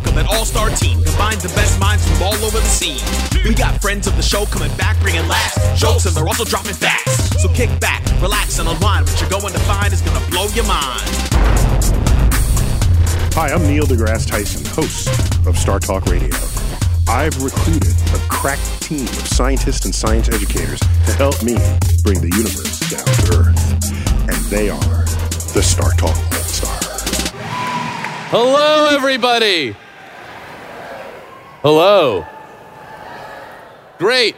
of an all-star team. Combine the best minds from all over the scene. We got friends of the show coming back, bringing laughs, jokes, and they're also dropping facts. So kick back, relax, and unwind. What you're going to find is gonna blow your mind. Hi, I'm Neil deGrasse Tyson, host of Star Talk Radio. I've recruited a crack team of scientists and science educators to help me bring the universe down to Earth. And they are the Star Talk. Hello, everybody. Hello. Great.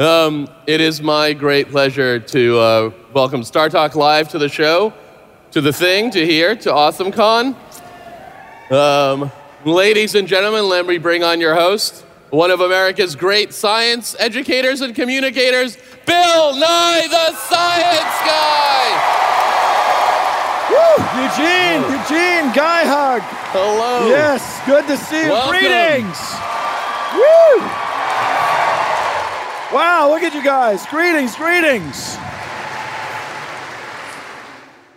Um, it is my great pleasure to uh, welcome Star Talk Live to the show, to the thing, to here, to AwesomeCon. Um, ladies and gentlemen, let me bring on your host, one of America's great science educators and communicators, Bill Nye, the Science Guy. Eugene, Eugene, guy hug. Hello. Yes, good to see you. Welcome. Greetings. Woo! Wow, look at you guys. Greetings, greetings.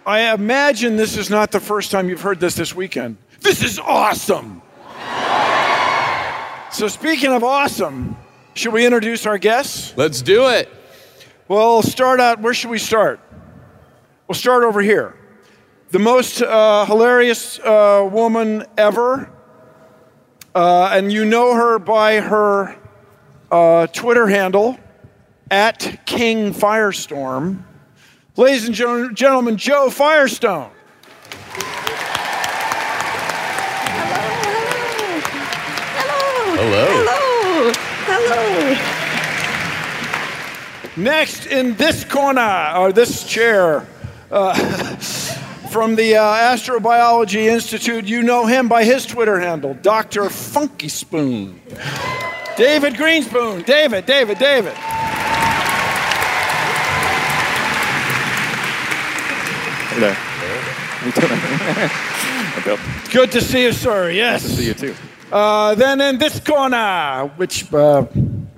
I imagine this is not the first time you've heard this this weekend. This is awesome. So, speaking of awesome, should we introduce our guests? Let's do it. Well, start out. Where should we start? We'll start over here. The most uh, hilarious uh, woman ever, uh, and you know her by her uh, Twitter handle at King Firestorm. Ladies and gen- gentlemen, Jo Firestone. Hello, hello. Hello. Hello. Next in this corner, or this chair, uh, from the uh, Astrobiology Institute, you know him by his Twitter handle, Dr. Funky Spoon. David Grinspoon. David, David, David. Hello. How you doing? Hi, Bill. Good to see you, sir. Yes. Nice to see you too. Uh, then in this corner, which uh,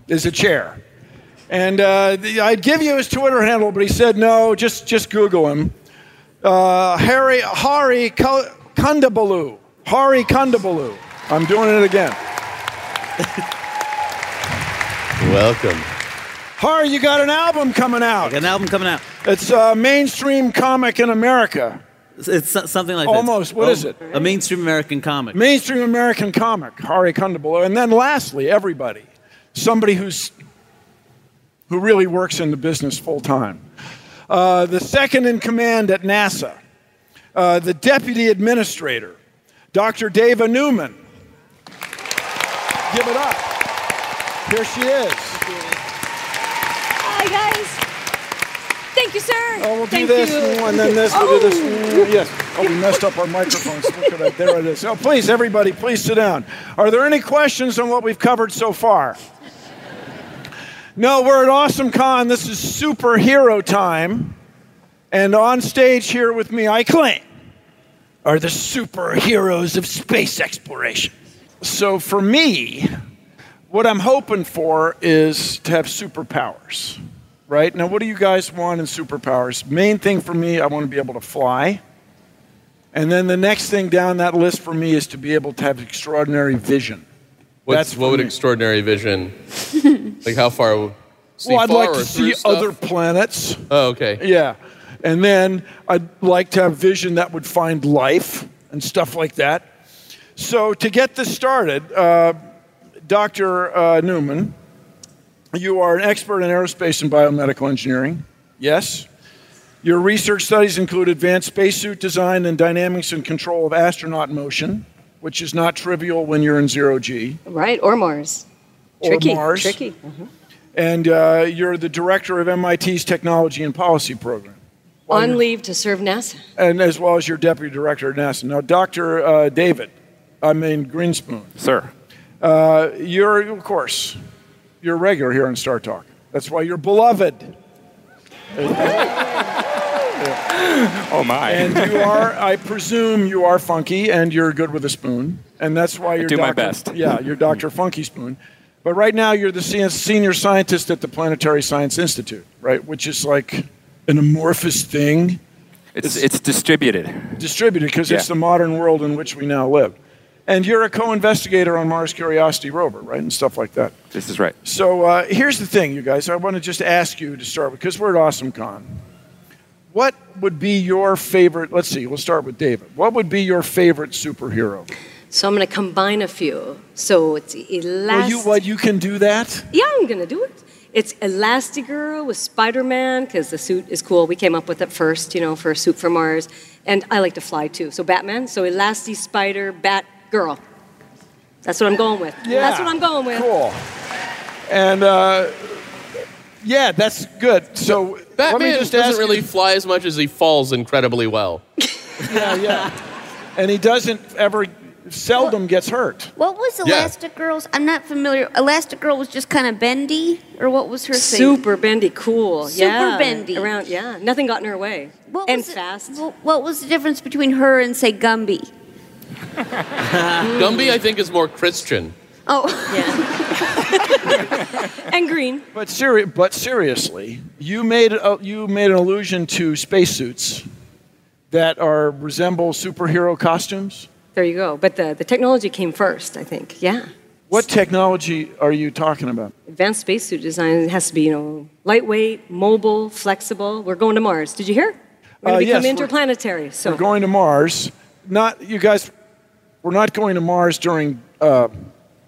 is a chair. And uh, I'd give you his Twitter handle, but he said no, just, just Google him. Uh, Harry, Hari Ku- Kundabalu. Hari Kundabalu. I'm doing it again. Welcome. Hari, you got an album coming out. Got an album coming out. It's a mainstream comic in America. It's, it's something like that. Almost. What What is is it? A mainstream American comic. Mainstream American comic, Hari Kondabolu. And then lastly, everybody. Somebody who's who really works in the business full time. Uh, the second in command at NASA, uh, the deputy administrator, Dr. Dava Newman. Give it up. Here she is. Hi, guys. Thank you, sir. Oh, we'll do Thank this you. and then this. We'll do this. Mm, Yes. Oh, we messed up our microphones. Look at that. There it is. Oh, please, everybody, please sit down. Are there any questions on what we've covered so far? No, we're at Awesome Con. This is superhero time. And on stage here with me, I claim, are the superheroes of space exploration. So for me, what I'm hoping for is to have superpowers right? Now, what do you guys want in superpowers? Main thing for me, I want to be able to fly. And then the next thing down that list for me is to be able to have extraordinary vision. What's, what would extraordinary vision? like how far? See well, I'd like to see stuff? other planets. Oh, okay. Yeah. And then I'd like to have vision that would find life and stuff like that. So, to get this started, uh, Dr. Uh, Newman, you are an expert in aerospace and biomedical engineering. Yes? Your research studies include advanced spacesuit design and dynamics and control of astronaut motion, which is not trivial when you're in zero G. Right, or Mars. Or Tricky. Mars. Tricky. Mhm. And uh, you're the director of MIT's Technology and Policy Program. While On leave to serve NASA. and as well as your deputy director at NASA. Now, Dr. Uh, David, I mean Grinspoon, Sir. uh, you're, of course, you're a regular here on Star Talk. That's why you're beloved. Oh my. And you are, I presume, you are funky and you're good with a spoon. And that's why you're do my Dr. best. Yeah, you're Dr. Funky Spoon. But right now, you're the senior scientist at the Planetary Science Institute, right? Which is like an amorphous thing. it's it's distributed. distributed because it's the modern world in which we now live. And you're a co-investigator on Mars Curiosity rover, right, and stuff like that. This is right. So uh, here's the thing, you guys. I want to just ask you to start because we're at AwesomeCon. What would be your favorite? Let's see. We'll start with David. What would be your favorite superhero? So I'm going to combine a few. So it's Well, Elastic. you what? You can do that? Yeah, I'm going to do it. It's Elastigirl with Spider-Man because the suit is cool. We came up with it first, you know, for a suit for Mars. And I like to fly too. So Batman. So Elasti Spider Bat Girl. That's what I'm going with. Yeah, That's what I'm going with. Cool. And uh, yeah, that's good. So let me Batman just doesn't ask you- really fly as much as he falls incredibly well. Yeah, yeah. and he doesn't ever, seldom gets hurt. What was Yeah. Elastigirl's? I'm not familiar. Elastigirl was just kind of bendy, or what was her thing? Super bendy, cool. Super yeah. bendy. Around, yeah. Nothing got in her way. What and was it- fast. wh- What was the difference between her and say Gumby? Gumby, I think, is more Christian. Oh, Yeah. and green. But, seri- but seriously, you made, a, you made an allusion to spacesuits that are resemble superhero costumes. There you go. But the, the technology came first, I think. Yeah. What technology are you talking about? Advanced spacesuit design has to be, you know, lightweight, mobile, flexible. We're going to Mars. Did you hear? We're Uh, going to become yes, we're- interplanetary. So We're going to Mars. Not you guys. We're not going to Mars during uh,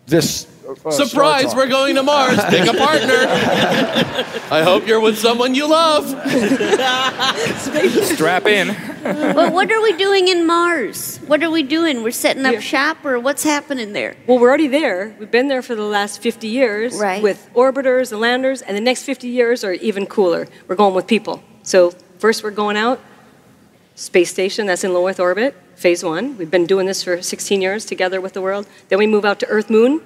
this. Star Surprise, we're going to Mars. Pick a partner. I hope you're with someone you love. Strap in. well, what are we doing in Mars? What are we doing? We're setting up Yeah. shop, or what's happening there? Well, we're already there. We've been there for the last 50 years Right. with orbiters and landers, and the next 50 years are even cooler. We're going with people. So, first, we're going out, space station that's in low Earth orbit, phase one. We've been doing this for 16 years together with the world. Then we move out to Earth Moon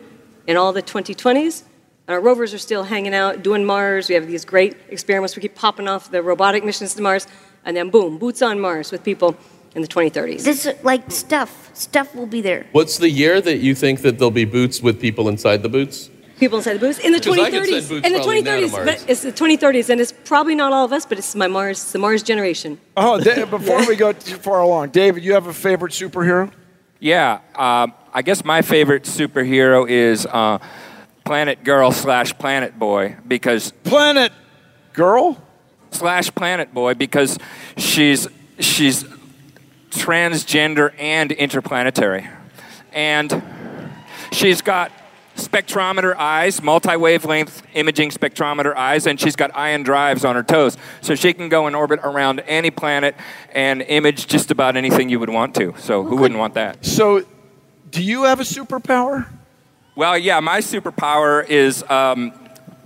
in all the 2020s. And our rovers are still hanging out, doing Mars. We have these great experiments. We keep popping off the robotic missions to Mars. And then, boom, boots on Mars with people in the 2030s. This like stuff. Stuff will be there. What's the year that you think that there'll be boots with people inside the boots? people inside the boots in the 'Cause I could send 2030s. boots In the probably now to 2030s, Mars. but it's the 2030s, and it's probably not all of us, but it's my Mars, the Mars generation. Oh, Da- before we go too far along, David, you have a favorite superhero? Yeah, um, I guess my favorite superhero is uh, Planet Girl slash Planet Boy because Planet Girl. slash Planet Boy because she's she's transgender and interplanetary, and she's got spectrometer eyes, multi-wavelength imaging spectrometer eyes, and she's got ion drives on her toes, so she can go in orbit around any planet and image just about anything you would want to. So who wouldn't want that? So, do you have a superpower? Well, yeah, my superpower is um,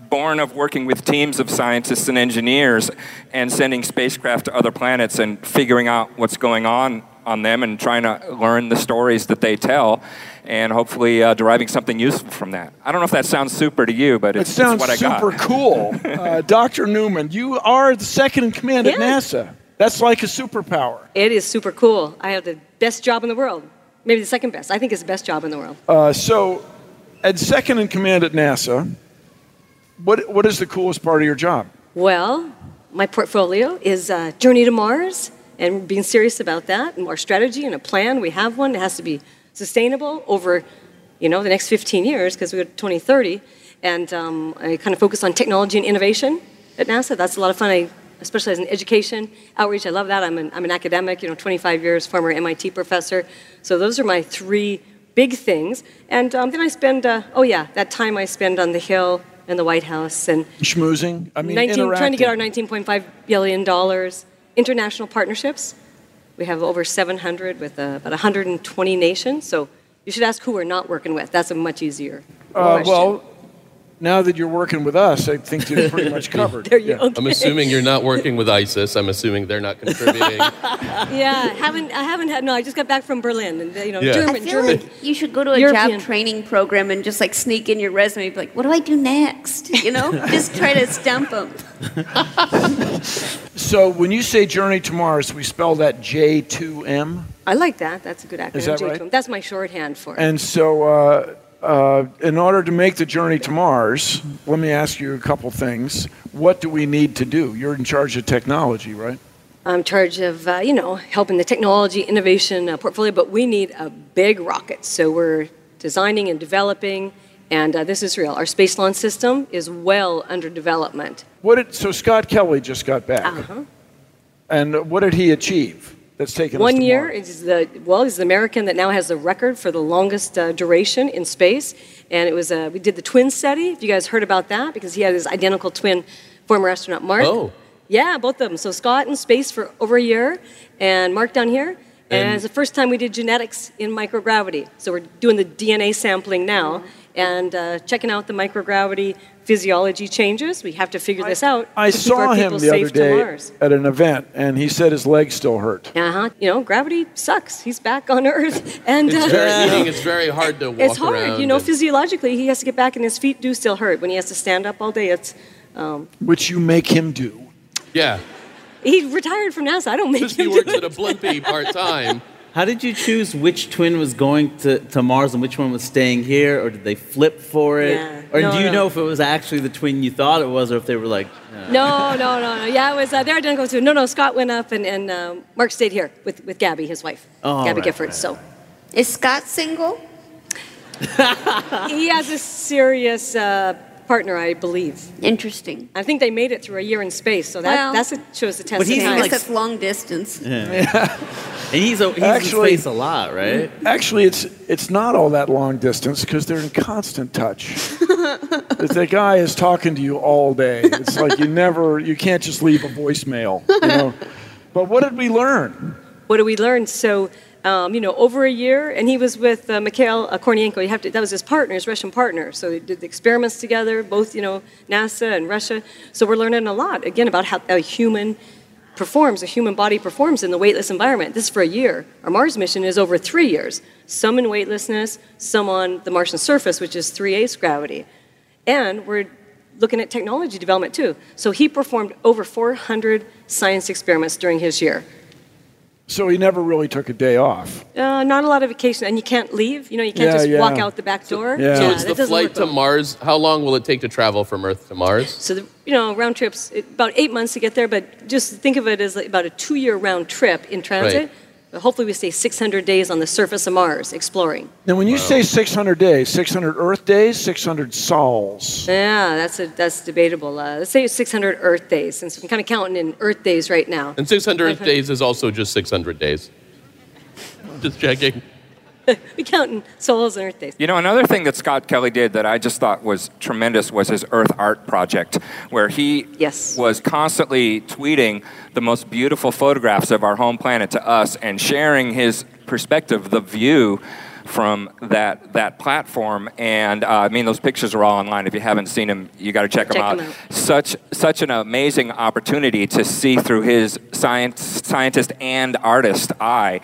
born of working with teams of scientists and engineers and sending spacecraft to other planets and figuring out what's going on on them and trying to learn the stories that they tell and hopefully uh, deriving something useful from that. I don't know if that sounds super to you, but It it's, it's sounds what I got. super cool. Uh, Dr. Newman, you are the second in command at NASA. That's like a superpower. It is super cool. I have the best job in the world. Maybe the second best. I think it's the best job in the world. Uh, so, at second in command at NASA, what, what is the coolest part of your job? Well, my portfolio is uh, Journey to Mars and being serious about that and our strategy and a plan. We have one. It has to be sustainable over, you know, the next 15 years because we go to 2030. And um, I kind of focus on technology and innovation at NASA. That's a lot of fun. I specialize in education, outreach. I love that. I'm an, I'm an academic, you know, 25 years, former MIT professor. So those are my three big things. And um, then I spend, uh, oh yeah, that time I spend on the Hill and the White House and Schmoozing? I mean, 19, trying to get our $19.5 billion international partnerships. We have over 700 with uh, about 120 nations. So you should ask who we're not working with. That's a much easier Uh, question. well, now that you're working with us, I think you're pretty much covered. there you Yeah. go. I'm assuming you're not working with ISIS. I'm assuming they're not contributing. Yeah, haven't I haven't had no. I just got back from Berlin, and you know, Yeah. I German, feel German. like you should go to a European. job training program and just like sneak in your resume, be like, "What do I do next?" You know, just try to stump them. So, when you say Journey to Mars, we spell that J2M. I like that. That's a good acronym. Is that right? That's my shorthand for it. And so, uh, uh, in order to make the journey to Mars, let me ask you a couple things. What do we need to do? You're in charge of technology, right? I'm in charge of, uh, you know, helping the technology innovation uh, portfolio, but we need a big rocket. So we're designing and developing, and uh, this is real. Our space launch system is well under development. What did, so Scott Kelly just got back. Uh-huh. And what did he achieve that's taken us One year is the well, he's the American that now has the record for the longest uh, duration in space, and it was uh, we did the twin study. If you guys heard about that, because he had his identical twin, former astronaut Mark. Oh. Yeah, both of them. So Scott in space for over a year, and Mark down here. And, And- it's the first time we did genetics in microgravity. So we're doing the DNA sampling now and uh, checking out the microgravity physiology changes. We have to figure this out. I to saw him the other day at an event, and he said his legs still hurt. Uh huh. You know, gravity sucks. He's back on Earth, and It's uh, very, meaning it's very hard to walk it's hard. around You know, and- physiologically, he has to get back, and his feet do still hurt when he has to stand up all day. It's um, Which you make him do. yeah. he retired from NASA. I don't make Because he him works do at a it. Blimpie part time. How did you choose which twin was going to, to Mars and which one was staying here, or did they flip for it? Yeah. Or No, do you no. know if it was actually the twin you thought it was, or if they were like, uh, No, no, no, no. Yeah, it was. Uh, they're identical too. No, no. Scott went up, and, and um, Mark stayed here with, with Gabby, his wife, Oh, Gabby right, Gifford. right, So Is Scott single? he has a serious uh, partner, I believe. Interesting. I think they made it through a year in space, so that Well- that's a, shows the test But he's I like- that's long distance. yeah and he's, a, he's Actually- in space a lot, right? Actually, it's it's not all that long distance because they're in constant touch. the guy is talking to you all day. It's like you never, you can't just leave a voicemail. You know. But what did we learn? what did we learn? So, um, you know, over a year, and he was with uh, Mikhail Kornienko. You have to, that was his partner, his Russian partner. So they did the experiments together, both, you know, NASA and Russia. So we're learning a lot, again, about how a human performs, a human body performs in the weightless environment. This is for a year. Our Mars mission is over three years, some in weightlessness, some on the Martian surface, which is 3 eighths gravity. And we're looking at technology development too. So he performed over 400 science experiments during his year. So he never really took a day off. Uh, not a lot of vacation, and you can't leave. You know, you can't Yeah, just yeah. walk out the back door. Yeah. So it's that the flight to well. Mars. How long will it take to travel from Earth to Mars? So the you know round trips it, about eight months to get there, but just think of it as like about a two-year round trip in transit. Right. But hopefully, we stay 600 days on the surface of Mars exploring. Now, when you say 600 days, 600 Earth days, 600 sols. Yeah, that's a, that's debatable. Uh, let's say 600 Earth days, since I'm kind of counting in Earth days right now. And 600 Okay. days is also just 600 days. Just checking. we count in sols and Earth days. You know, another thing that Scott Kelly did that I just thought was tremendous was his Earth Art project, where he Yes. was constantly tweeting the most beautiful photographs of our home planet to us and sharing his perspective, the view from that that platform. And uh, I mean, those pictures are all online. If you haven't seen them, you got to check, Check them out. 'em out. Such such an amazing opportunity to see through his science, scientist and artist eye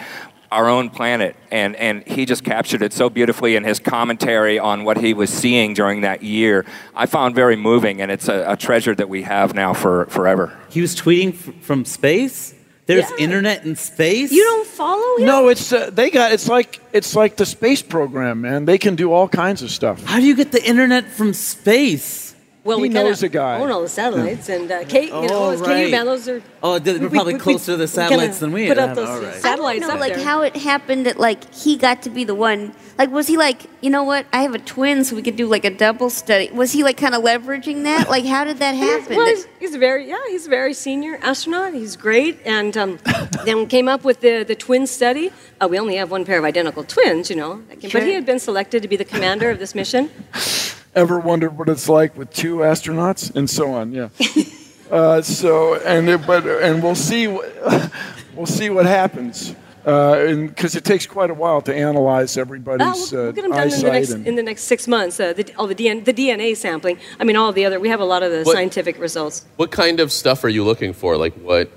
our own planet and and he just captured it so beautifully in his commentary on what he was seeing during that year i found very moving and it's a, a treasure that we have now for forever He was tweeting f- from space? There's Yeah. internet in space? You don't follow him? No, it's uh, they got it's like it's like the space program, man. They can do all kinds of stuff. How do you get the internet from space? Well, He we kinda knows a guy. Own all the satellites, and uh, Kate, you know, Oh, those right. KU band, those are. Oh, they're probably we- closer to the satellites than we Put are. up those All right. satellites I don't know, up like there. how it happened that like he got to be the one. Like, was he like, you know what? I have a twin, so we could do like a double study. Was he like kind of leveraging that? Like, how did that happen? Well, he's, he's a very yeah, he's a very senior astronaut. He's great, and um, then we came up with the the twin study. Uh, we only have one pair of identical twins, you know, but he had been selected to be the commander of this mission. Ever wondered what it's like with two astronauts and so on? Yeah. uh, so and it, but and we'll see what we'll see what happens. Because it takes quite a while to analyze Uh, everybody's we'll, uh, we'll get them done in the eyesight next in the next six months. Uh, the, all the DNA, the DNA sampling. I mean, all the other. We have a lot of the What- scientific results. What kind of stuff are you looking for? Like what?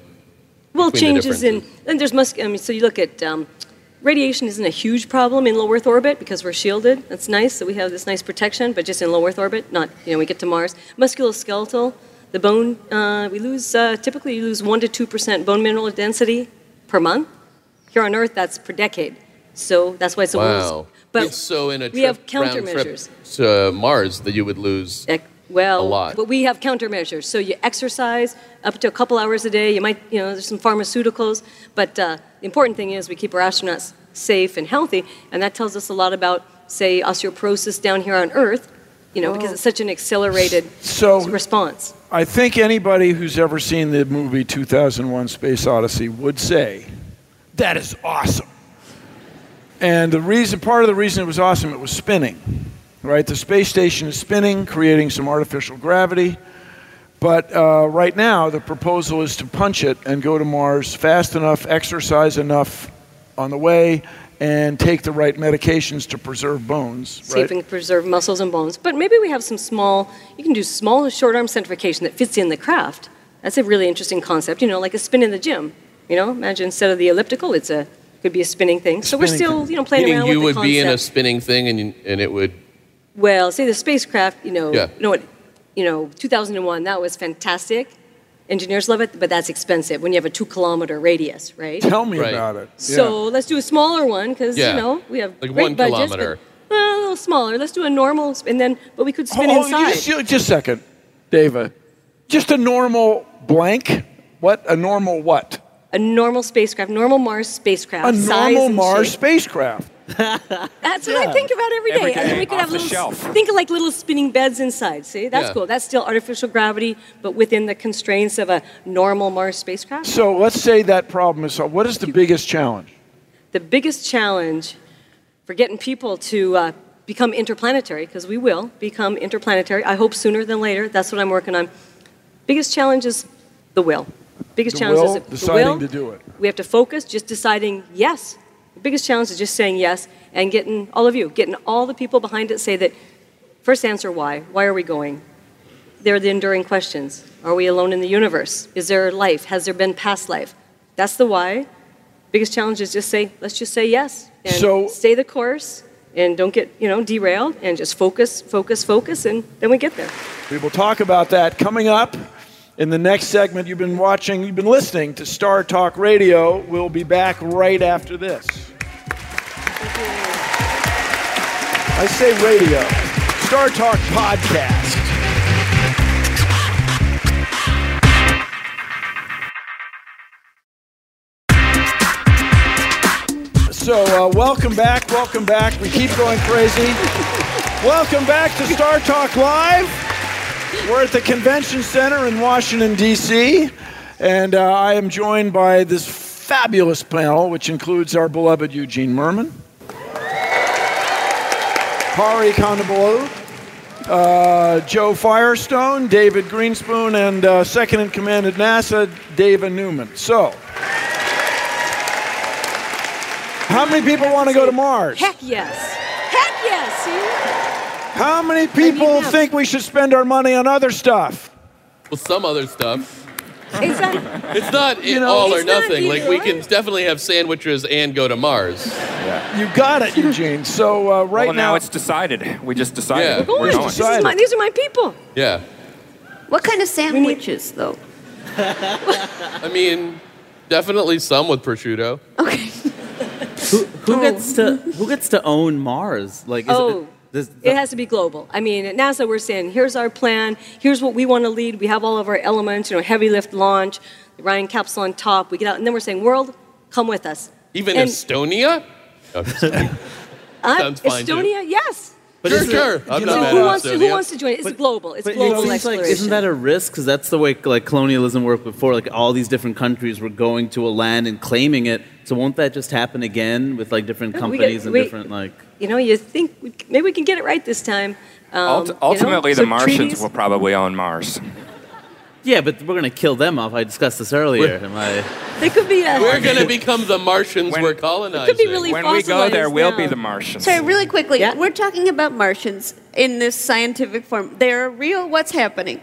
Well, changes in and there's mus. I mean, so you look at um, radiation isn't a huge problem in low Earth orbit because we're shielded. That's nice. So we have this nice protection, but just in low Earth orbit, not you know we get to Mars. Musculoskeletal, the bone uh, we lose uh, typically you lose one to two percent bone mineral density per month. Here on Earth, that's per decade. So that's why it's a Wow. worse. But It's so in a we have trip, round trip countermeasures. to Mars that you would lose. Ec- Well, a lot. but we have countermeasures. So you exercise up to a couple hours a day. You might, you know, there's some pharmaceuticals, but uh, the important thing is we keep our astronauts safe and healthy, and that tells us a lot about, say, osteoporosis down here on Earth. You know, because it's such an accelerated So- response. I think anybody who's ever seen the movie 2001 Space Odyssey would say, that is awesome. And the reason, part of the reason it was awesome, it was spinning, right? The space station is spinning, creating some artificial gravity. But uh, right now, the proposal is to punch it and go to Mars fast enough, exercise enough on the way, and take the right medications to preserve bones. See right? if we can preserve muscles and bones. But maybe we have some small, you can do small short arm centrifugation that fits in the craft. That's a really interesting concept, you know, like a spin in the gym. You know, imagine instead of the elliptical, it's a, could be a spinning thing. So we're still, thing. you know, playing Meaning around you with the would be in a spinning thing and, you, and it would. Well, say the spacecraft, you know, Yeah. you know what, you know, 2001, that was fantastic. Engineers love it, but that's expensive when you have a two kilometer radius, right? Tell me Right. about it. So let's do a smaller one because Yeah. you know we have Like great one budgets, kilometer. But, well, uh, a little smaller. Let's do a normal, and then but we could spin Oh, inside. Just, just a second, David. Just a normal blank. What? A normal what? a normal spacecraft, normal Mars spacecraft. A normal and Mars shape. spacecraft. That's what I think about every day. Every And then we could off have little, shelf. think of like little spinning beds inside. See, that's Yeah. cool. That's still artificial gravity, but within the constraints of a normal Mars spacecraft. So let's say that problem is solved. What is the biggest challenge? the biggest challenge for getting people to uh, become interplanetary, because we will become interplanetary, I hope sooner than later. That's what I'm working on. Biggest challenge is the will. Biggest The challenge will, is the deciding will. to do it. We have to focus, just deciding yes. The biggest challenge is just saying yes and getting all of you, getting all the people behind it say that first answer why. Why are we going? They're the enduring questions. Are we alone in the universe? Is there life? Has there been past life? That's the why. Biggest challenge is just say, let's just say yes and So- stay the course and don't get, you know, derailed and just focus, focus, focus, and then we get there. We will talk about that coming up in the next segment. You've been watching, you've been listening to Star Talk Radio. We'll be back right after this. I say radio, Star Talk Podcast. So, uh, welcome back, welcome back. We keep going crazy. welcome back to Star Talk Live. We're at the Convention Center in Washington, D.C., and uh, I am joined by this fabulous panel, which includes our beloved Eugene Mirman, Hari Kondabolu, uh, Jo Firestone, David Grinspoon, and uh, second in command at NASA, Dava Newman. So, how many people want to go to Mars? Heck yes. See? How many people think we should spend our money on other stuff? Well, some other stuff. Exactly. It's not You know- all or nothing. Like we can definitely have sandwiches and go to Mars. Yeah. You got it, Eugene. So uh, right well, now, it's decided. We just decided. Yeah. Going. We're going. This is my, these are my people. Yeah. What kind of sandwiches, though? I mean, definitely some with prosciutto. Okay. Who, who gets to who gets to own Mars? Like, is Oh. it, does, It has to be global. I mean, at NASA, we're saying, here's our plan. Here's what we want to lead. We have all of our elements, you know, heavy lift launch, the Orion capsule on top. We get out, and then we're saying, world, come with us. Even And- Estonia? No. Uh, Sounds too. Estonia, yes. But sure, sure. I'm not So mad who at wants, to, who Estonia. wants to join? It's But- global. It's But global it seems exploration. like isn't that a risk? Because that's the way like colonialism worked before. Like all these different countries were going to a land and claiming it. So won't that just happen again with like different No, we get- companies and we- different like? you know, you think we, maybe we can get it right this time. Um, Ult- you know, ultimately, so the Martians treaties- will probably own Mars. Yeah, but we're gonna kill them off. I discussed this earlier. Am I? They could be. A, We're going to become the Martians When- we're It colonizing. could be really When we go there, fossilized we'll now. be the Martians. Sorry, really quickly. Yeah. We're talking about Martians in this scientific form. They're real. What's happening?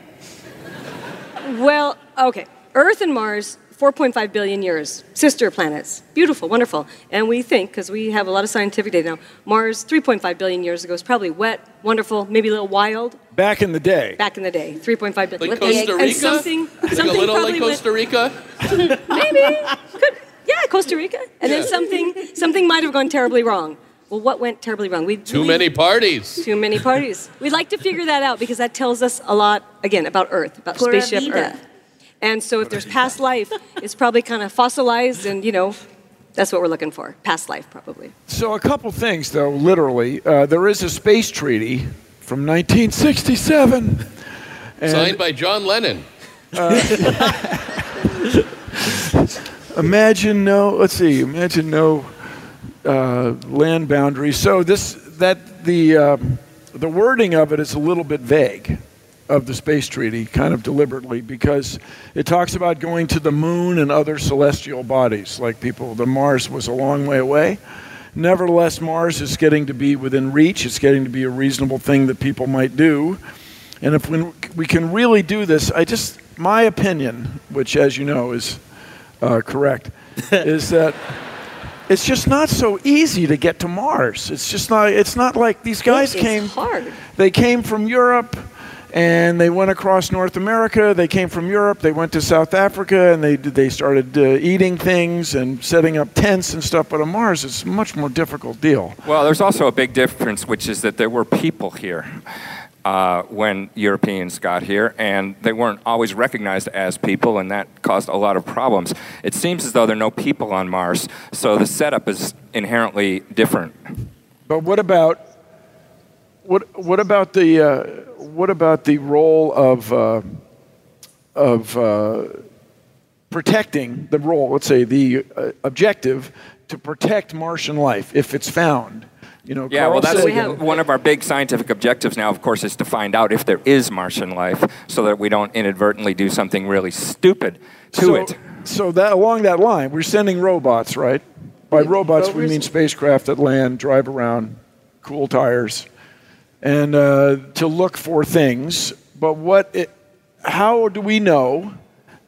Well, okay. Earth and Mars, 4.5 billion years, sister planets. Beautiful, wonderful. And we think, because we have a lot of scientific data now, Mars, 3.5 billion years ago, is probably wet, wonderful, maybe a little wild back in the day. back in the day. 3.5 billion. like And Costa Rica? something, like something a little like Costa Rica? maybe, could, yeah, Costa Rica. And Yeah. then something, something might have gone terribly wrong. Well, what went terribly wrong? We Too we- many parties. Too many parties. We'd like to figure that out because that tells us a lot, again, about Earth, about Pura spaceship vida. Earth. And so if there's past life, it's probably kind of fossilized, and you know, that's what we're looking for. Past life, probably. So a couple things, though. Literally, uh, there is a space treaty from 1967. And Signed by John Lennon. imagine no. Let's see. Imagine no uh, land boundaries. So this that the um, the wording of it is a little bit vague of the space treaty, kind of deliberately, because it talks about going to the moon and other celestial bodies, like people. The Mars was a long way away. Nevertheless, Mars is getting to be within reach. It's getting to be a reasonable thing that people might do. And if we, we can really do this, I just, my opinion, which as you know is uh, correct, is that it's just not so easy to get to Mars. It's just not, it's not like these guys came, hard. they came from Europe and they went across North America. They came from Europe. They went to South Africa and they they started uh, eating things and setting up tents and stuff. But on Mars, it's a much more difficult deal. Well, there's also a big difference, which is that there were people here uh, when Europeans got here, and they weren't always recognized as people, and that caused a lot of problems. It seems as though there are no people on Mars, so the setup is inherently different. But what about what what about the uh, what about the role of uh, of uh, protecting the role? Let's say the uh, objective to protect Martian life if it's found. You know, Yeah, Carl well, that's We Sagan- have- one of our big scientific objectives now, of course, is to find out if there is Martian life so that we don't inadvertently do something really stupid to so, it. So that along that line, we're sending robots, right? By robots, we mean spacecraft that land, drive around, cool tires, and uh, to look for things. But what? It, how do we know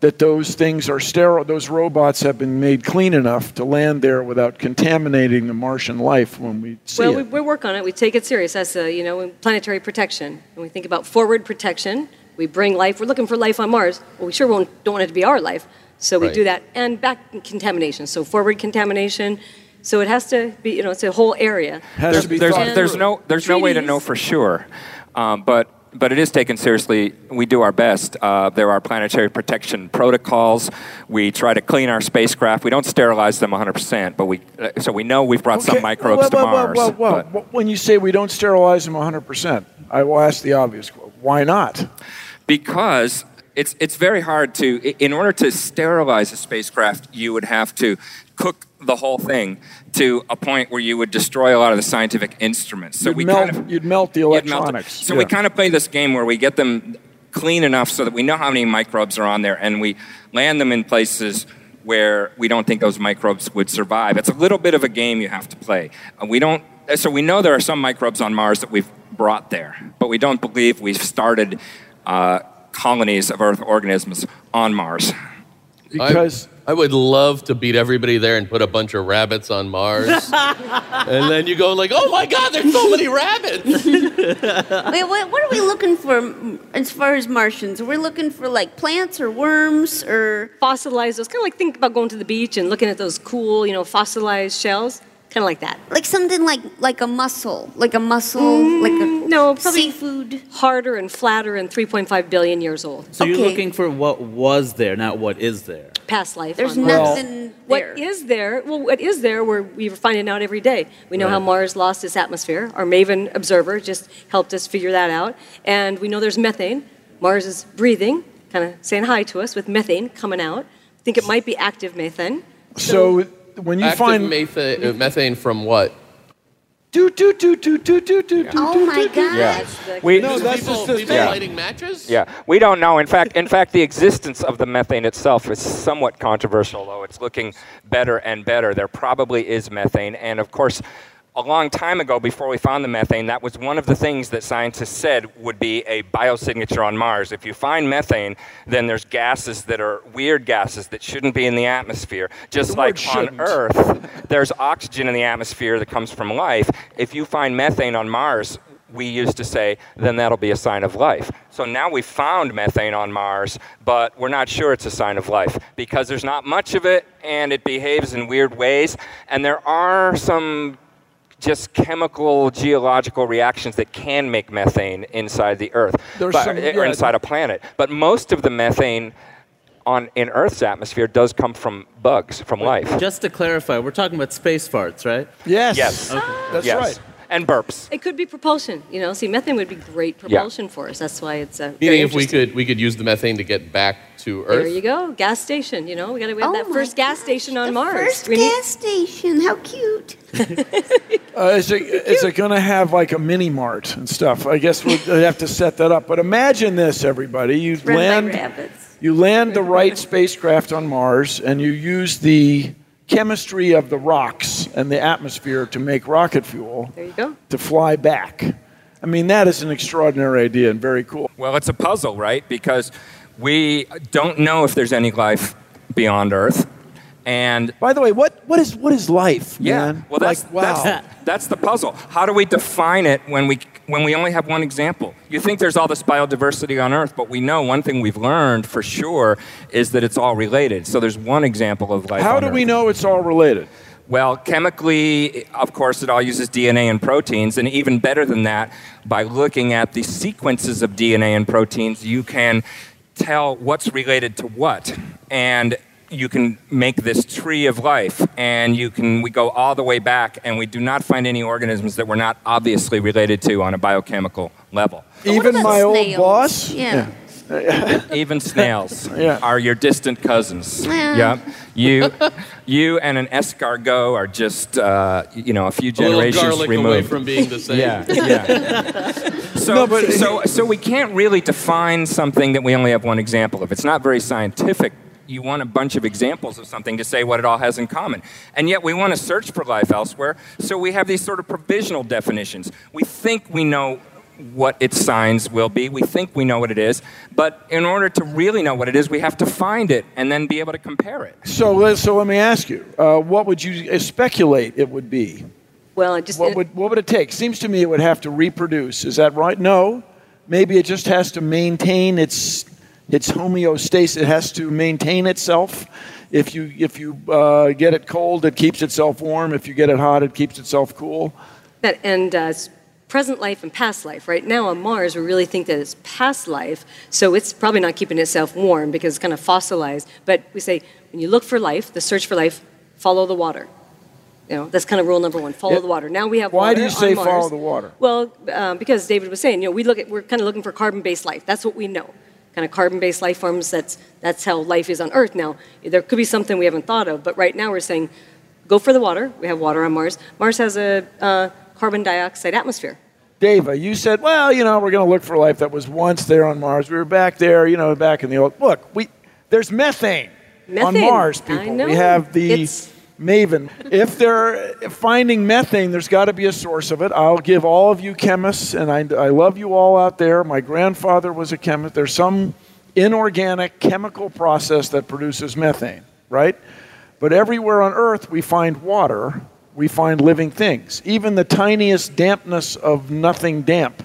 that those things are sterile? Those robots have been made clean enough to land there without contaminating the Martian life when we see Well, we, it. we work on it. We take it serious as a, you know, planetary protection. And we think about forward protection. We bring life. We're looking for life on Mars. Well, we sure won't, don't want it to be our life. So we Right. do that. And back contamination. So forward contamination. So it has to be, you know, it's a whole area. There's, there's, there's no, there's no way to know for sure, um, but, but it is taken seriously. We do our best. Uh, there are planetary protection protocols. We try to clean our spacecraft. We don't sterilize them 100%, but we, uh, so we know we've brought some Okay, microbes whoa, to whoa, Mars. Whoa, whoa, whoa. but- When you say we don't sterilize them 100%, I will ask the obvious. Why not? because it's it's very hard to in order to sterilize a spacecraft you would have to cook the whole thing to a point where you would destroy a lot of the scientific instruments. So You'd we melt- kind of you'd melt the you'd melt it. electronics, so we kind of play this game where we get them clean enough so that we know how many microbes are on there and we land them in places where we don't think those microbes would survive. It's a little bit of a game you have to play. Uh, we don't so we know there are some microbes on mars that we've brought there but we don't believe we've started uh, colonies of earth organisms on mars. Because I, I would love to beat everybody there and put a bunch of rabbits on Mars. and then you go like, oh my God, there's so many rabbits. Wait, what, what are we looking for mm, as far as Martians? Are we looking for like plants or worms or? Fossilized those. Kind of like think about going to the beach and looking at those cool, you know, fossilized shells. Kind of like that. Like something like like a mussel, like a mussel, like a Mm, no, probably- seafood. Harder and flatter and 3.5 billion years old. So you're Okay. looking for what was there, not what is there. Past life. There's on Mars. nothing What there. is there? Well, what is there? We're, we're finding out every day. We know how Mars lost its atmosphere. Our MAVEN observer just helped us figure that out. And we know there's methane. Mars is breathing, kind of saying hi to us with methane coming out. I think it might be active methane. so when you Active find methane, uh, methane from what? Do do do do do do do do. Oh my God! Yeah, we no, that's people, just the people yeah. lighting matches. Yeah, we don't know. In fact, in fact, the existence of the methane itself is somewhat controversial, though it's looking better and better. There probably is methane, and of course, a long time ago, before we found the methane, that was one of the things that scientists said would be a biosignature on Mars. If you find methane, then there's gases that are weird gases that shouldn't be in the atmosphere. Just The like on. Earth, there's oxygen in the atmosphere that comes from life. If you find methane on Mars, we used to say, then that'll be a sign of life. So now we've found methane on Mars, but we're not sure it's a sign of life because there's not much of it and it behaves in weird ways. And there are some just chemical geological reactions that can make methane inside the Earth but- some- or inside a planet. But most of the methane on in Earth's atmosphere does come from bugs, from life. Just to clarify, we're talking about space farts, right? Yes. Yes. That's yes. right. And burps. It could be propulsion. You know, see, methane would be great propulsion for us. That's why it's uh, very Meaning, if we could we could use the methane to get back to Earth. There you go, gas station. You know, we got to have Oh that my first gas station on the Mars. First We need- gas station. How cute. Uh, is it, is it going to have like a mini mart and stuff? I guess we'd have to set that up. But imagine this, everybody. You Run land, you land the right spacecraft on Mars, and you use the chemistry of the rocks and the atmosphere to make rocket fuel There you go. to fly back. I mean, that is an extraordinary idea and very cool. Well, it's a puzzle, right? Because we don't know if there's any life beyond Earth. And By the way, what, what is what is life, yeah, man? well, that's, like, wow. that's, that's the puzzle. How do we define it when we, when we only have one example? You think there's all this biodiversity on Earth, but we know one thing we've learned for sure is that it's all related. So there's one example of life How do we know it's all related? Well, chemically, of course, it all uses DNA and proteins, and even better than that, by looking at the sequences of DNA and proteins, you can tell what's related to what. And you can make this tree of life, and you can we go all the way back, and we do not find any organisms that we're not obviously related to on a biochemical level. Even about my old boss? Yeah. Even snails Yeah. are your distant cousins. Yeah. Yeah, you, you and an escargot are just uh, you know a few A generations garlic removed. away from being the same. Yeah, yeah. so, No, but- so, so we can't really define something that we only have one example of. It's not very scientific. You want a bunch of examples of something to say what it all has in common. And yet we want to search for life elsewhere, so we have these sort of provisional definitions. We think we know what its signs will be. We think we know what it is. But in order to really know what it is, we have to find it and then be able to compare it. So, let- so let me ask you, uh, what would you uh, speculate it would be? Well, I just What would, what would it take? Seems to me it would have to reproduce. Is that right? No. Maybe it just has to maintain its, its homeostasis. It has to maintain itself. If you, if you uh, get it cold, it keeps itself warm. If you get it hot, it keeps itself cool. that and uh, present life and past life. Right now on Mars, we really think that it's past life, so it's probably not keeping itself warm because it's kind of fossilized. But we say when you look for life, the search for life, follow the water. You know, that's kind of rule number one. Follow the water. Now we have Why do you say follow the water? Well, um, because David was saying, you know, we look at we're kind of looking for carbon-based life. That's what we know. Kind of carbon-based life forms. That's that's how life is on Earth. Now there could be something we haven't thought of, but right now we're saying, go for the water. We have water on Mars. Mars has a uh, carbon dioxide atmosphere. Dava, you said, well, you know, we're going to look for life that was once there on Mars. We were back there, you know, back in the old. Look, we there's methane, on Methane. Mars, I people. know. We have the It's- Maven. If they're finding methane, there's got to be a source of it. I'll give all of you chemists, and I, I love you all out there. My grandfather was a chemist. There's some inorganic chemical process that produces methane, right? But everywhere on Earth, we find water, we find living things. Even the tiniest dampness of nothing damp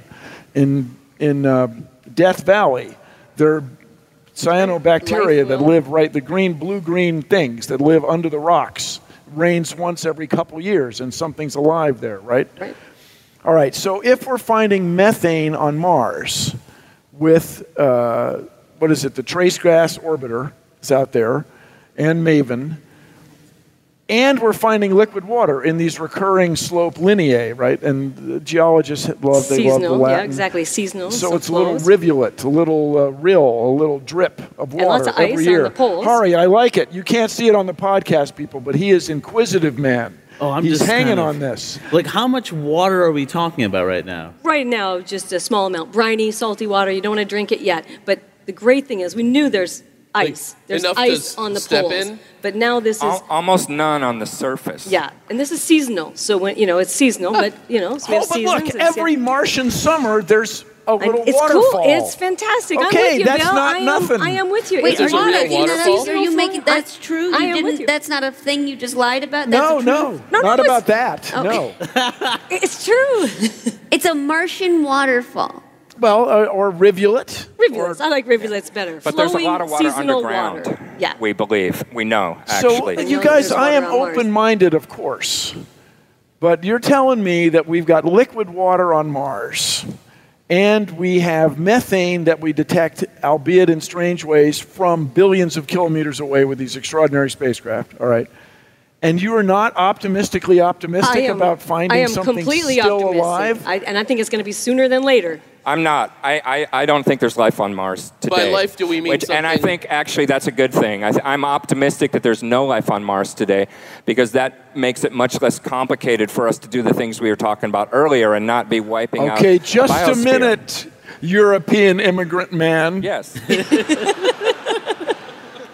in, in uh, Death Valley, there are cyanobacteria that live right, the green, blue green things that live under the rocks. Rains once every couple years, and something's alive there, right? Right. All right, so if we're finding methane on Mars with, uh, what is it, the Trace Gas Orbiter is out there, and Maven, and we're finding liquid water in these recurring slope lineae, right? And the geologists love, they love the Seasonal, Latin. yeah, exactly. Seasonal. So some it's a little rivulet, a little uh, rill, a little drip of water lots of ice every on year. the poles. Hari, I like it. You can't see it on the podcast, people, but he is inquisitive man. Oh, I'm He's just hanging kind of- on this. Like, how much water are we talking about right now? Right now, just a small amount. Briny, salty water. You don't want to drink it yet. But the great thing is, we knew there's ice. there's ice on the step poles. in? But now this is Al- almost none on the surface. yeah, and this is seasonal. So when you know it's seasonal, uh, but you know so we Oh, have but look, every yeah. Martian summer there's a And little it's waterfall. cool. It's fantastic. I'm Okay, with you, that's Bill. not I am, nothing. I am with you. Wait, it's are Is it you a real making that up? waterfall? Are you making that's true? I am with didn't. you. That's not a thing you just lied about. That's No, no. No, no, not it's- about that. No. It's true. It's a Martian waterfall. Well, uh, or rivulet. rivulets. I like rivulets better. But there's a lot of water seasonal underground. Water. Yeah. We believe. We know, actually. So, you guys, I am water on Mars. open minded, of course. But you're telling me that we've got liquid water on Mars, and we have methane that we detect, albeit in strange ways, from billions of kilometers away with these extraordinary spacecraft. All right. And you are not optimistically optimistic am, about finding I am something completely still optimistic. alive? I, and I think it's going to be sooner than later. I'm not. I, I, I don't think there's life on Mars today. By life, do we mean Which, And I think actually that's a good thing. I th- I'm optimistic that there's no life on Mars today because that makes it much less complicated for us to do the things we were talking about earlier and not be wiping out. Okay, just a biosphere. minute, European immigrant man. Yes.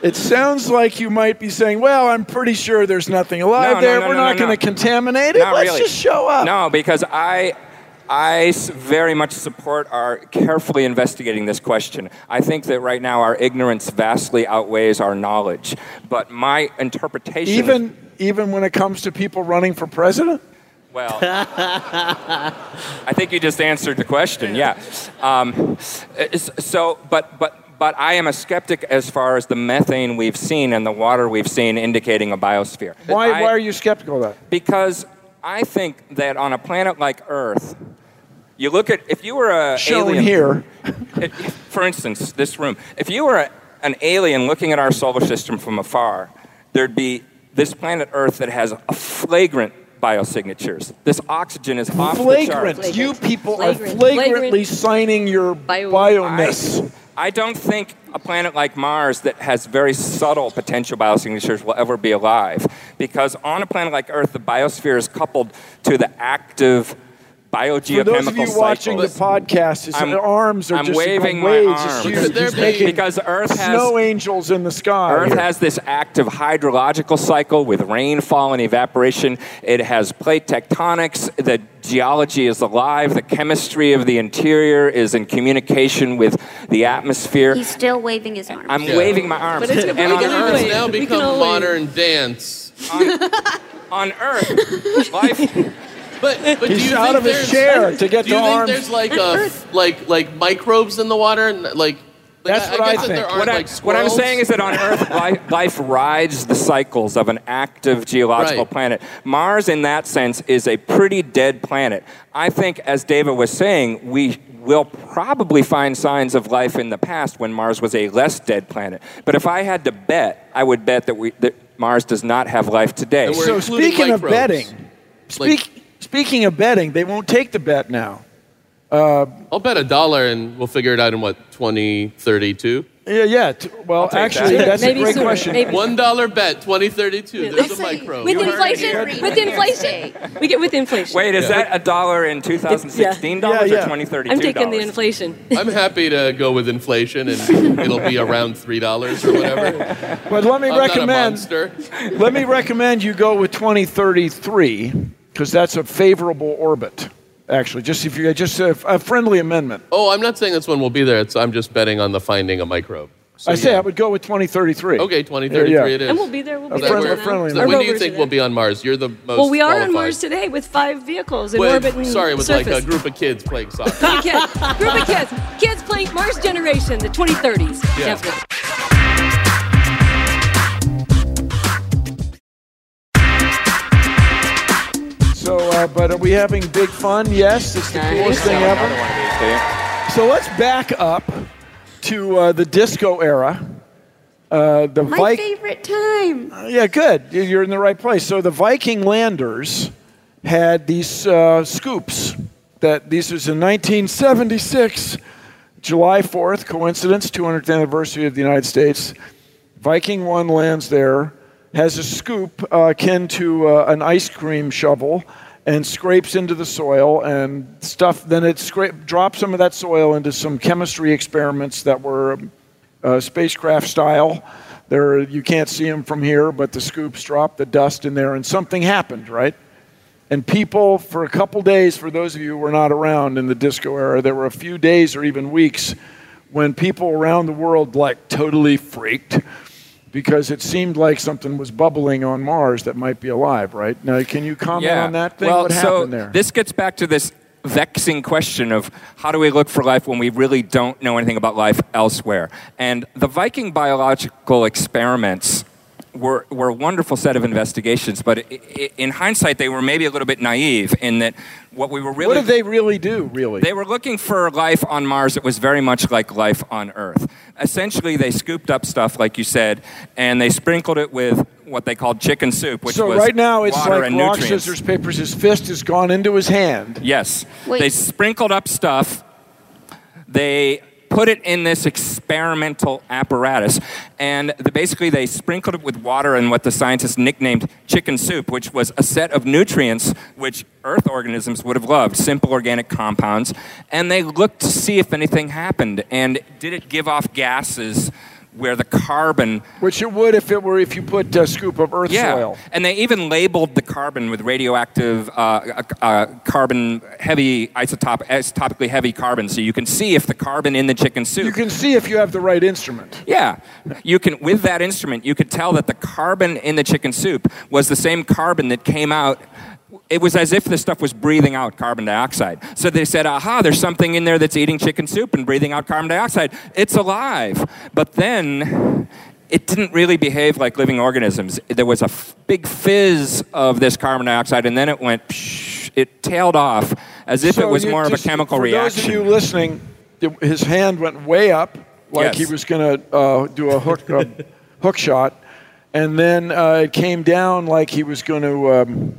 It sounds like you might be saying, "Well, I'm pretty sure there's nothing alive No, there. no, We're no, not no, going to contaminate it. Not Let's really. just show up." No, because I I very much support our carefully investigating this question. I think that right now our ignorance vastly outweighs our knowledge. But my interpretation, Even even when it comes to people running for president. well, I think you just answered the question. Yeah. Um, so, but but. But I am a skeptic as far as the methane we've seen and the water we've seen indicating a biosphere. Why I- why are you skeptical of that? Because I think that on a planet like Earth, you look at if you were a Shown alien here. it- for instance, this room. If you were a, an alien looking at our solar system from afar, there'd be this planet Earth that has a flagrant biosignatures. This oxygen is off the Flagrant. You people Flagrant. are flagrantly Flagrant. signing your Bio- bio-ness. I don't think a planet like Mars that has very subtle potential biosignatures will ever be alive because on a planet like Earth, the biosphere is coupled to the active biogeochemical For those of you watching the podcast, his I'm- arms are I'm just waving waves. my It's arms. huge. Could there making because Earth has snow angels in the sky. Earth has this active hydrological cycle with rainfall and evaporation. It has plate tectonics. The geology is alive. The chemistry of the interior is in communication with the atmosphere. He's still waving his arms. I'm Yeah. waving my arms. But it's- and we on can Earth. It's now become all wait. modern dance. on Earth, life. But, but do He's you out think of his there's- chair to get Do you the think arms. there's like a, like like microbes in the water and like? like That's what I guess think. There aren't, What, I, like, what I'm saying is that on Earth, life, life rides the cycles of an active geological Right. planet. Mars, in that sense, is a pretty dead planet. I think, as David was saying, we will probably find signs of life in the past when Mars was a less dead planet. But if I had to bet, I would bet that, we, that Mars does not have life today. So including speaking of betting, speak, speaking of betting, they won't take the bet now. Uh, I'll bet a dollar and we'll figure it out in what 2032. Yeah, yeah. T- well, actually, that. that's Maybe a great sooner, question. maybe. One dollar bet 2032. There's a say- microbe. With You inflation, with inflation, we get with inflation. Wait, is that a dollar in 2016 dollars Yeah, yeah. or 2032 I'm taking the inflation. I'm happy to go with inflation and it'll be around three dollars or whatever. But let me I'm not a recommend monster. let me recommend you go with 2033 because that's a favorable orbit. Actually, just if you just a, a friendly amendment. Oh, I'm not saying this one will be there. It's, I'm just betting on the finding a microbe. So, I say yeah. I would go with 2033. Okay, 2033 Yeah, yeah. it is. And we'll be there. We'll A be friend- there. a friendly So when do you think we'll be on Mars? You're the most Well, we are on. Mars today with five vehicles in With- orbit and sorry, with surface. like a group of kids playing soccer. Three kids, group of kids, kids playing Mars Generation, the 2030s. Yeah. Definitely. So, uh, but are we having big fun? Yes, it's the I coolest thing ever. Another one of these, do you? So let's back up to uh, the disco era. Uh, the My Viking. favorite time. Yeah, good. You- You're in the right place. So the Viking landers had these uh, scoops. That these was in 1976, July 4th, coincidence, 200th anniversary of the United States. Viking One lands there, has a scoop uh, akin to uh, an ice cream shovel, and scrapes into the soil and stuff. Then it scrape, drops some of that soil into some chemistry experiments that were uh, spacecraft style. There, you can't see them from here, but the scoops dropped the dust in there, and something happened, right? And people, for a couple days, for those of you who were not around in the disco era, there were a few days or even weeks when people around the world like totally freaked because it seemed like something was bubbling on Mars that might be alive, right? Now, can you comment on that thing? Well, what so happened there? this gets back to this vexing question of how do we look for life when we really don't know anything about life elsewhere? And the Viking biological experiments were, were a wonderful set of investigations, but i- i- in hindsight, they were maybe a little bit naive in that what we were really What did they really do, really? they were looking for life on Mars that was very much like life on Earth. Essentially, they scooped up stuff, like you said, and they sprinkled it with what they called chicken soup, which so was right now it's water like and rock, nutrients. scissors, papers. His fist has gone into his hand. Yes. Wait. They sprinkled up stuff. They put it in this experimental apparatus, and the, basically they sprinkled it with water and what the scientists nicknamed chicken soup, which was a set of nutrients which Earth organisms would have loved, simple organic compounds, and they looked to see if anything happened. And did it give off gases? Where the carbon Which it would if it were if you put a scoop of earth yeah, soil. and they even labeled the carbon with radioactive uh, uh, uh, carbon heavy isotop isotopically heavy carbon, so you can see if the carbon in the chicken soup. You can see if you have the right instrument. yeah, you can with that instrument you could tell that the carbon in the chicken soup was the same carbon that came out. It was as if the stuff was breathing out carbon dioxide. So they said, aha, there's something in there that's eating chicken soup and breathing out carbon dioxide. It's alive. But then it didn't really behave like living organisms. There was a f- big fizz of this carbon dioxide, and then it went, psh, it tailed off as if So it was more just- of a chemical for reaction. those of you listening, his hand went way up, like Yes. he was going to uh, do a hook a hook shot, and then uh, it came down like he was going to um,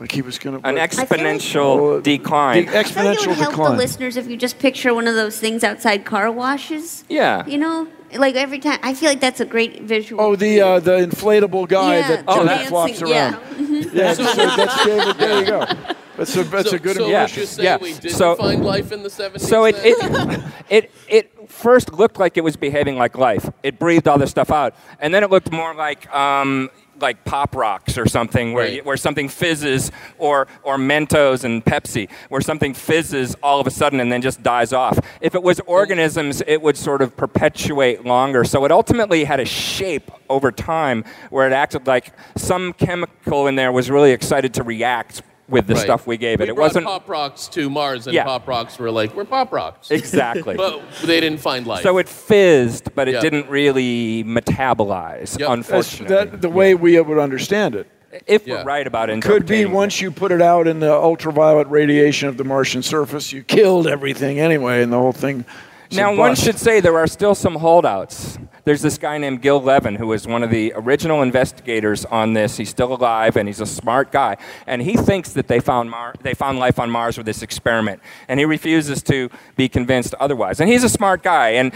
like he was going to An like- exponential the decline. I feel like it exponential would help decline. the listeners if you just picture one of those things outside car washes. Yeah. You know, like every time. I feel like that's a great visual. Oh, the uh, the inflatable guy yeah, that the Johnny flops around. Yeah. mhm. Yeah, so that's David. There you go. That's a that's so, a good so Yeah. say Yeah. we didn't So- find life in the 70s? So it, it, it, it first looked like it was behaving like life. It breathed all this stuff out. And then it looked more like, um, like pop rocks or something where, Right. you- where something fizzes or, or Mentos and Pepsi where something fizzes all of a sudden and then just dies off. If it was organisms, it would sort of perpetuate longer. So it ultimately had a shape over time where it acted like some chemical in there was really excited to react with the Right. stuff we gave it. We it brought wasn't pop rocks to Mars, and Yeah. pop rocks were like, we're pop rocks. exactly. but they didn't find life. So it fizzed, but it Yeah. didn't really metabolize, Yep. Unfortunately. that, the way we would understand it. if Yeah. we're right about it. Could be once you put it out in the ultraviolet radiation of the Martian surface, you killed everything anyway, and the whole thing. Now, one should say there are still some holdouts. There's this guy named Gil Levin who was one of the original investigators on this. He's still alive and he's a smart guy. And he thinks that they found, Mar- they found life on Mars with this experiment. And he refuses to be convinced otherwise. And he's a smart guy. And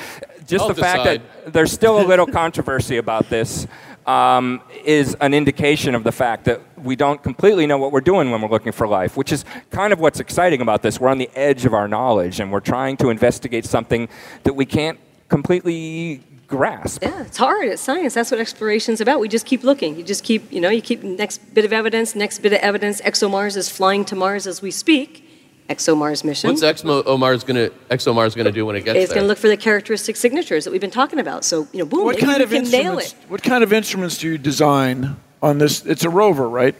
just I'll the fact that there's still a little controversy about this um, is an indication of the fact that we don't completely know what we're doing when we're looking for life, which is kind of what's exciting about this. We're on the edge of our knowledge and we're trying to investigate something that we can't completely grasp. Yeah, it's hard. It's science. That's what exploration's about. We just keep looking. You just keep, you know, you keep next bit of evidence, next bit of evidence. ExoMars is flying to Mars as we speak. ExoMars mission. What's ExoMars gonna ExoMars gonna do when it gets it's there? It's going to look for the characteristic signatures that we've been talking about. So, you know, boom, What maybe kind we of can nail instruments? it. What kind of instruments do you design on this? It's a rover, right?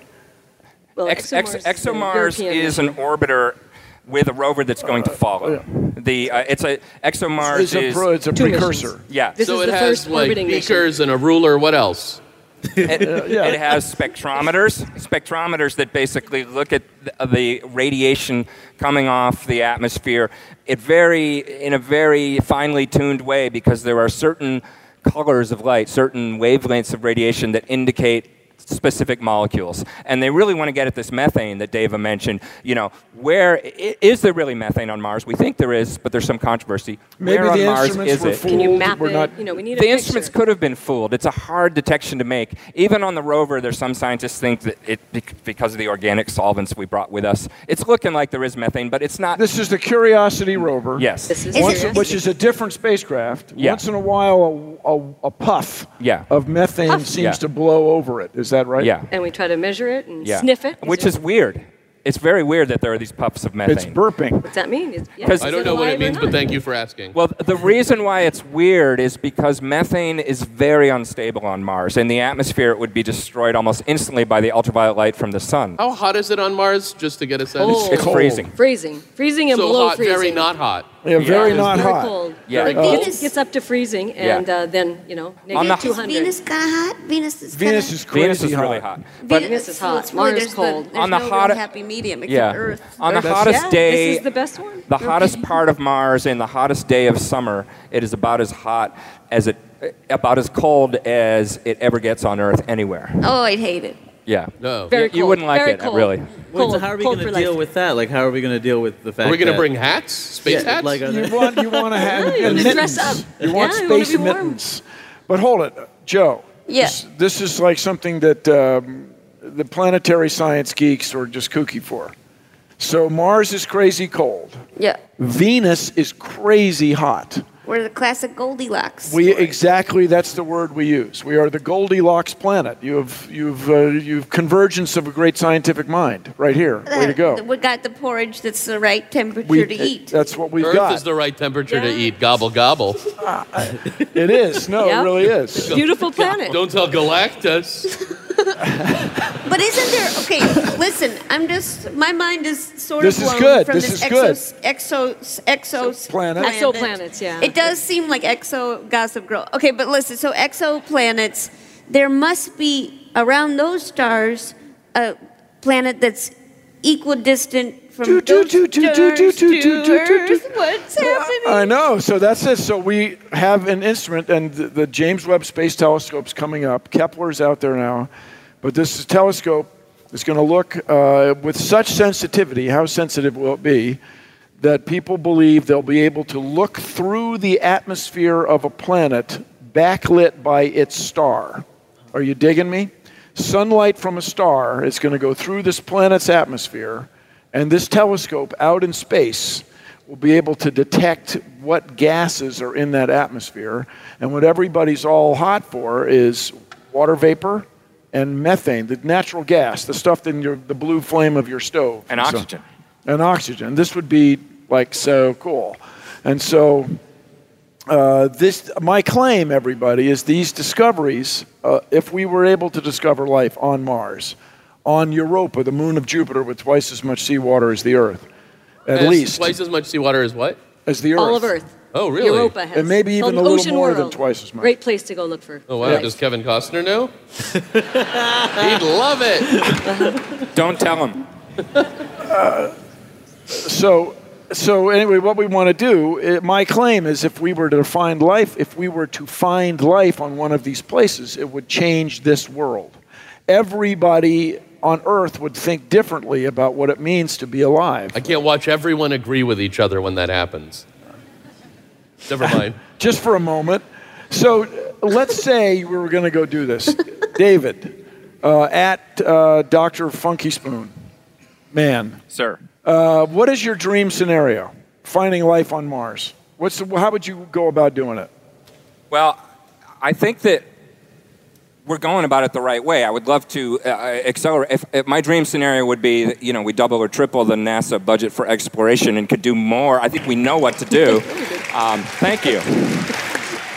Well, Ex- ex- ExoMars, is ExoMars is an orbiter with a rover that's going to follow. The uh, it's a ExoMars It's a, is pro, it's a precursor. missions. yeah. This so is it the has first like orbiting mission. beakers and a ruler. What else? It, yeah. it has spectrometers, spectrometers that basically look at the, the radiation coming off the atmosphere it very, in a very finely tuned way because there are certain colors of light, certain wavelengths of radiation that indicate specific molecules. And they really want to get at this methane that Dava mentioned. You know, where is there really methane on Mars? We think there is, but there's some controversy. Maybe where on the Mars is were it? fooled. Can you map We're it? not- you know, we need a the picture. instruments could have been fooled. It's a hard detection to make. Even on the rover, there's some scientists think that it because of the organic solvents we brought with us, it's looking like there is methane, but it's not. This is the Curiosity rover. yes. This is Is Once, it- which is a different spacecraft. Yeah. Once in a while, a, a, a puff Yeah. of methane Puff. seems Yeah. to blow over it. Is that right? yeah. and we try to measure it and Yeah. sniff it. Which is weird. It's very weird that there are these puffs of methane. It's burping. What's that mean? Is- yeah, 'Cause- I don't know what it means, but thank you for asking. Well, the reason why it's weird is because methane is very unstable on Mars. In the atmosphere, it would be destroyed almost instantly by the ultraviolet light from the sun. How hot is it on Mars? Just to get a sense. Oh. It's Cold. freezing. Freezing, freezing and so below hot, freezing. very not hot. Yeah, very Yeah. not Very hot. cold. Yeah. Like Uh, Venus gets up to freezing, and Yeah. uh, then you know On Is 200. Venus kind of hot? Venus is Venus kinda, is crazy Venus is really hot. But Venus is hot. it's really- Mars there's cold. The, there's On the no real hotta- happy medium except yeah. Earth. On the That's- hottest yeah, day, this is the best one. the hottest part of Mars and the hottest day of summer, it is about as hot as it, about as cold as it ever gets on Earth anywhere. Oh, I'd hate it. Yeah. No. Very You- you cold. wouldn't like Very it, cold. really. Wait, so how are we going to deal life. with that? Like, how are we going to deal with the fact Are we going to bring hats? Space Yeah, hats? like, are You want you want to have Yeah, you wanna mittens. dress up. You want Yeah, you wanna space be warm. mittens. But hold it, Jo. Yeah. This, this is like something that um, the planetary science geeks are just kooky for. So Mars is crazy cold. Yeah. Venus is crazy hot. We're the classic Goldilocks. We story. exactly that's the word we use. We are the Goldilocks planet. You have you've uh, you've convergence of a great scientific mind right here. Way to go. We got the porridge that's the right temperature We, to eat. That's what we've Earth got. is the right temperature to eat. Gobble, gobble. it is. No, Yeah. it really is. Beautiful planet. Don't tell Galactus. But isn't there? Okay, listen. I'm just. My mind is sort This of is blown good. from This this, is good. exo, exo, exo Planet. Exoplanets, yeah. It does seem like exo gossip girl. Okay, but listen. So exoplanets, there must be around those stars a planet that's equidistant from Do, do, those do, do, do, stars do, do, do, do, do. What's happening? I know. So that's it. So we have an instrument, and the, the James Webb Space Telescope's coming up. Kepler's out there now, but this telescope is going to look uh, with such sensitivity. How sensitive will it be? That people believe they'll be able to look through the atmosphere of a planet backlit by its star. Are you digging me? Sunlight from a star is going to go through this planet's atmosphere, and this telescope out in space will be able to detect what gases are in that atmosphere. And what everybody's all hot for is water vapor and methane, the natural gas, the stuff in your, the blue flame of your stove. And So- oxygen. and oxygen. This would be like so cool. And so, uh, this my claim, everybody, is these discoveries. Uh, if we were able to discover life on Mars, on Europa, the moon of Jupiter, with twice as much seawater as the Earth, at Has least Twice as much seawater as what? as the Earth. All of Earth. Oh, really? Europa has. And maybe even a little Ocean more than World. twice as much. Great place to go look for. Oh, wow. life. Does Kevin Costner know? He'd love it. Don't tell him. So, so anyway, what we want to do, eh, my claim is if we were to find life, if we were to find life on one of these places, it would change this world. Everybody on Earth would think differently about what it means to be alive. I can't watch everyone agree with each other when that happens. Never mind. Just for a moment. So, let's say we were going to go do this. David, uh, at uh, Dr. Funky Spoon, man, Sir. Uh, what is your dream scenario? Finding life on Mars. What's the, how would you go about doing it? Well, I think that we're going about it the right way. I would love to uh, accelerate. If, if my dream scenario would be, that, you know, we double or triple the NASA budget for exploration and could do more. I think we know what to do. Um, thank you.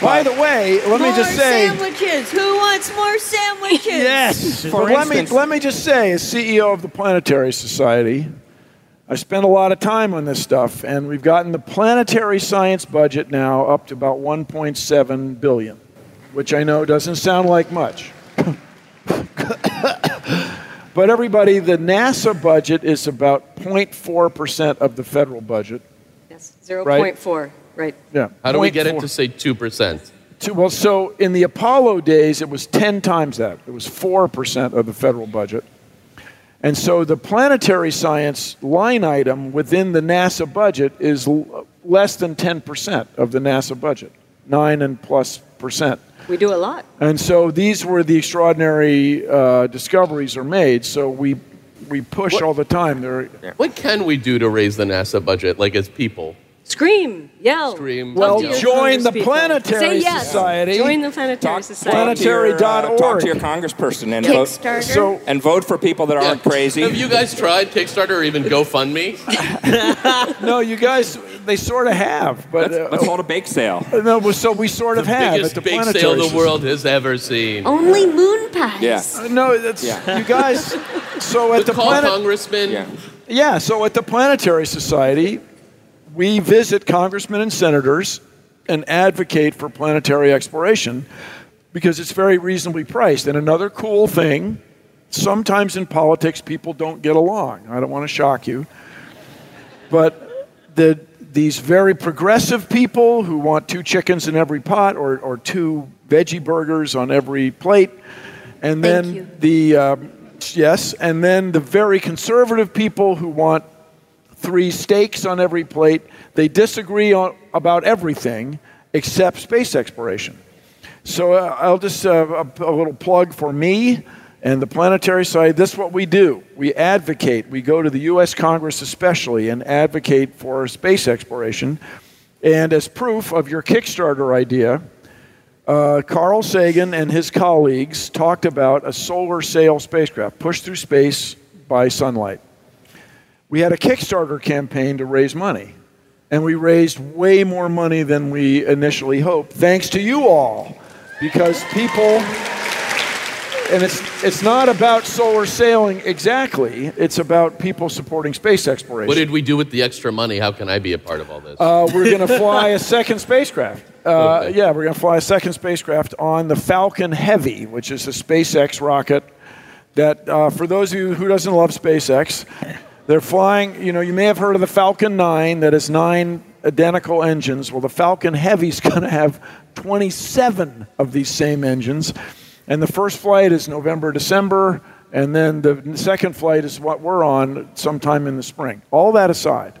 By the way, let me just say. sandwiches. Who wants more sandwiches? Yes. For But let me let me just say, as CEO of the Planetary Society, I spent a lot of time on this stuff, and we've gotten the planetary science budget now up to about 1.7 billion, which I know doesn't sound like much. but everybody, the NASA budget is about 0.4 percent of the federal budget. Yes, 0.4. Right. Yeah. How do we get it to say 2%? Two- Well, so in the Apollo days, it was 10 times that. It was 4% of the federal budget. And so the planetary science line item within the NASA budget is l- less than 10% of the NASA budget, 9 and plus percent. We do a lot. And so these were the extraordinary uh, discoveries are made. So we, we push all the time. There, What can we do to raise the NASA budget, like as people? Scream, yell. Scream, Well, to join the. Planetary Say yes. Society. Join the Planetary Talk, Society. talk uh, Planetary.org. talk to your congressperson and vote, so and vote for people that aren't crazy. Have you guys tried Kickstarter or even GoFundMe? no, you guys, they sort of have, but Let's, uh, let's hold a bake sale. no, so we sort of have Biggest at the biggest bake planetary. sale the Society. world has ever seen. Only moon pies. Yeah. Uh, No, that's Yeah. you guys. So at the Call planet, Congressman. Yeah. yeah. So at the Planetary Society, we visit congressmen and senators and advocate for planetary exploration because it's very reasonably priced. And another cool thing sometimes in politics, people don't get along. I don't want to shock you. But the, these very progressive people who want two chickens in every pot or, or two veggie burgers on every plate, and Thank then you. the um, yes, and then the very conservative people who want three steaks on every plate. They disagree on, about everything except space exploration. So uh, I'll just uh, a, a little plug for me and the planetary side. This is what we do. We advocate. We go to the U.S. Congress especially and advocate for space exploration. And as proof of your Kickstarter idea, uh, Carl Sagan and his colleagues talked about a solar sail spacecraft pushed through space by sunlight. We had a Kickstarter campaign to raise money, and we raised way more money than we initially hoped, thanks to you all, because people. And it's, it's not about solar sailing exactly. It's about people supporting space exploration. What did we do with the extra money? How can I be a part of all this? Uh, we're going to fly a second spacecraft. Uh, Okay. Yeah, we're going to fly a second spacecraft on the Falcon Heavy, which is a SpaceX rocket. That, uh, for those of you who doesn't love SpaceX, they're flying. You know, you may have heard of the Falcon 9 that has nine identical engines. Well, the Falcon Heavy is going to have 27 of these same engines, and the first flight is November, December, and then the second flight is what we're on sometime in the spring. All that aside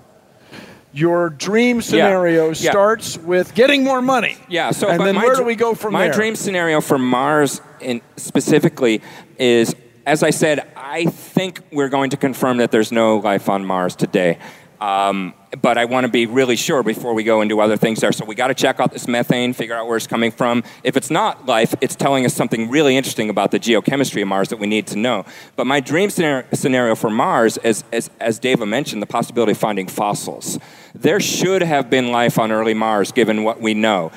your dream scenario Yeah. starts with getting more money. Yeah. So, and but then my where do we go from my there? dream scenario for Mars, in specifically, is as I said, I think we're going to confirm that there's no life on Mars today. Um, but I want to be really sure before we go do other things there. So we got to check out this methane, figure out where it's coming from. If it's not life, it's telling us something really interesting about the geochemistry of Mars that we need to know. But my dream scenario, for Mars, is, as, as Dava mentioned, the possibility of finding fossils. There should have been life on early Mars, given what we know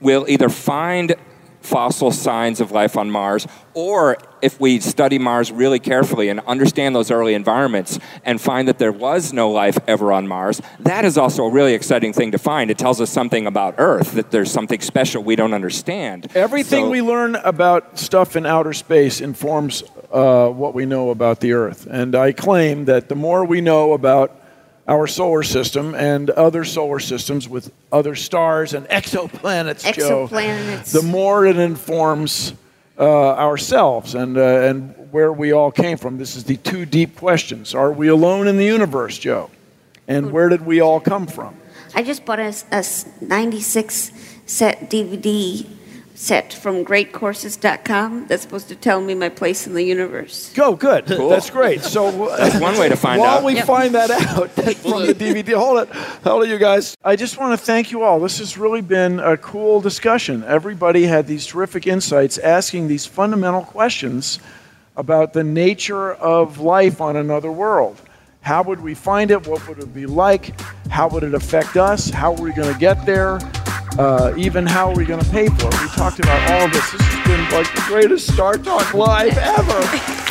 we'll either find fossil signs of life on Mars, or if we study Mars really carefully and understand those early environments and find that there was no life ever on Mars, that is also a really exciting thing to find. It tells us something about Earth, that there's something special we don't understand. Everything So- we learn about stuff in outer space informs uh, what we know about the Earth. And I claim that the more we know about our solar system and other solar systems with other stars and exoplanets, Jo, the more it informs uh, ourselves and, uh, and where we all came from. This is the two deep questions. Are we alone in the universe, Jo? And where did we all come from? I just bought a 96 set DVD set from greatcourses.com that's supposed to tell me my place in the universe. Go, good. That's great. So That's uh, one way to find while out. While we Yep. find that out from the DVD, hold it, hold it, you guys. I just want to thank you all. This has really been a cool discussion. Everybody had these terrific insights, asking these fundamental questions about the nature of life on another world. How would we find it? What would it be like? How would it affect us? How are we going to get there? Uh, even how are we going to pay for it? We talked about all this. This has been like the greatest StarTalk Live ever.